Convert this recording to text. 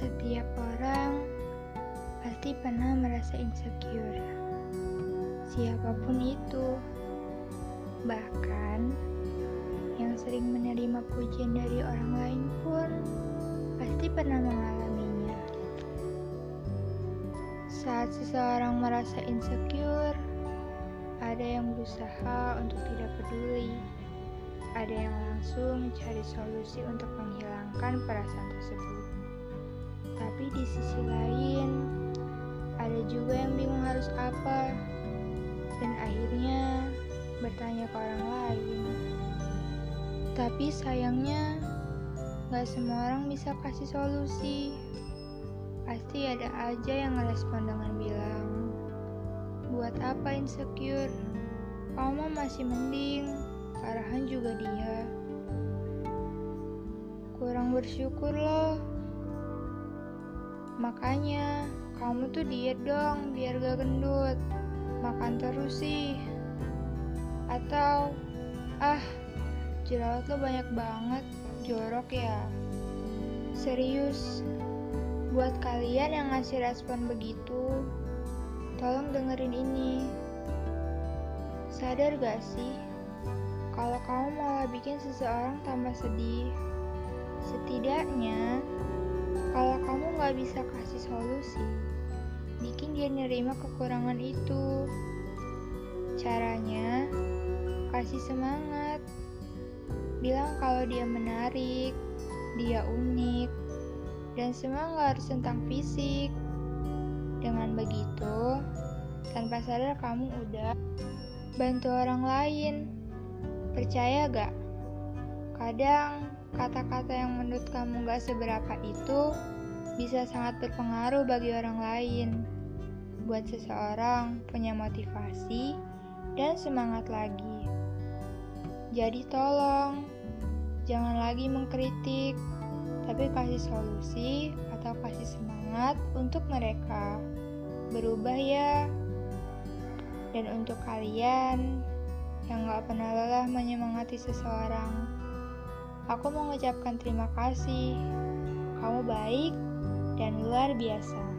Setiap orang pasti pernah merasa insecure, siapa pun itu, bahkan yang sering menerima pujian dari orang lain pun pasti pernah mengalaminya. Saat seseorang merasa insecure, ada yang berusaha untuk tidak peduli, ada yang langsung mencari solusi untuk menghilangkan perasaan tersebut. Tapi di sisi lain, ada juga yang bingung harus apa, dan akhirnya bertanya ke orang lain. Tapi sayangnya, gak semua orang bisa kasih solusi. Pasti ada aja yang ngerespon dengan bilang, Buat apa insecure? Kamu masih mending, Farhan juga dia. Kurang bersyukur loh. Makanya, kamu tuh diet dong biar gak gendut. Makan terus sih. Atau, ah, jerawat lo banyak banget, jorok ya. Serius, buat kalian yang ngasih respon begitu, tolong dengerin ini. Sadar gak sih, kalau kamu malah bikin seseorang tambah sedih? Setidaknya, kalau kamu gak bisa kasih solusi, bikin dia nerima kekurangan itu. Caranya, kasih semangat. Bilang kalau dia menarik, dia unik, dan semua gak harus tentang fisik. Dengan begitu, tanpa sadar kamu udah bantu orang lain. Percaya gak? Kadang kata-kata yang menurut kamu gak seberapa itu bisa sangat berpengaruh bagi orang lain. Buat seseorang punya motivasi dan semangat lagi. Jadi tolong, jangan lagi mengkritik, tapi kasih solusi atau kasih semangat untuk mereka. Berubah ya. Dan untuk kalian yang gak pernah lelah menyemangati seseorang, aku mengucapkan terima kasih. Kamu baik dan luar biasa.